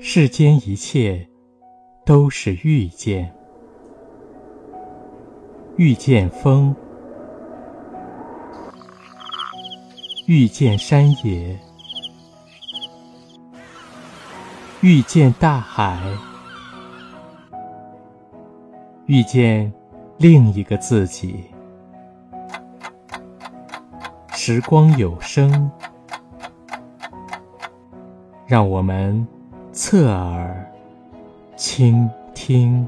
世间一切都是遇见，遇见风，遇见山野，遇见大海，遇见另一个自己。时光有声，让我们。侧耳倾听。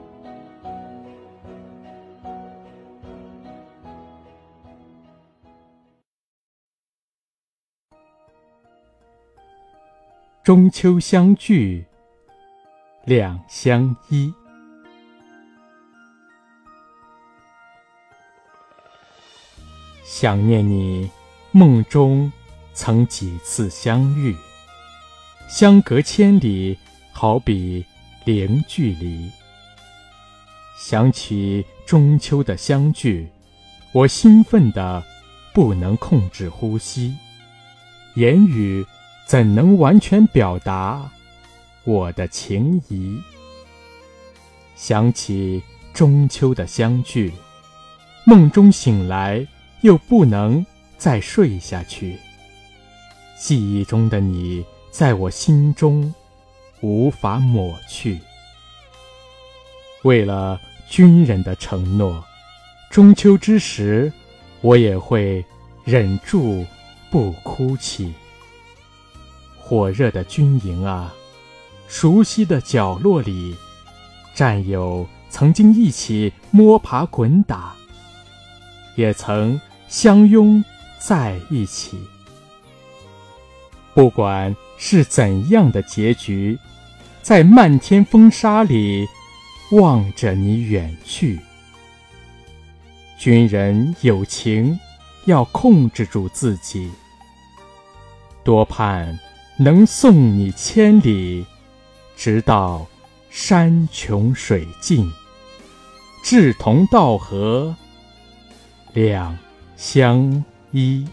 中秋相聚，两相依。想念你，梦中曾几次相遇。相隔千里，好比零距离。想起中秋的相聚，我兴奋的不能控制呼吸，言语怎能完全表达我的情谊？想起中秋的相聚，梦中醒来又不能再睡下去，记忆中的你。在我心中，无法抹去。为了军人的承诺，中秋之时，我也会忍住不哭泣。火热的军营啊，熟悉的角落里，战友曾经一起摸爬滚打，也曾相拥在一起。不管。是怎样的结局？在漫天风沙里，望着你远去。军人有情，要控制住自己。多盼能送你千里，直到山穷水尽，志同道合，两相依。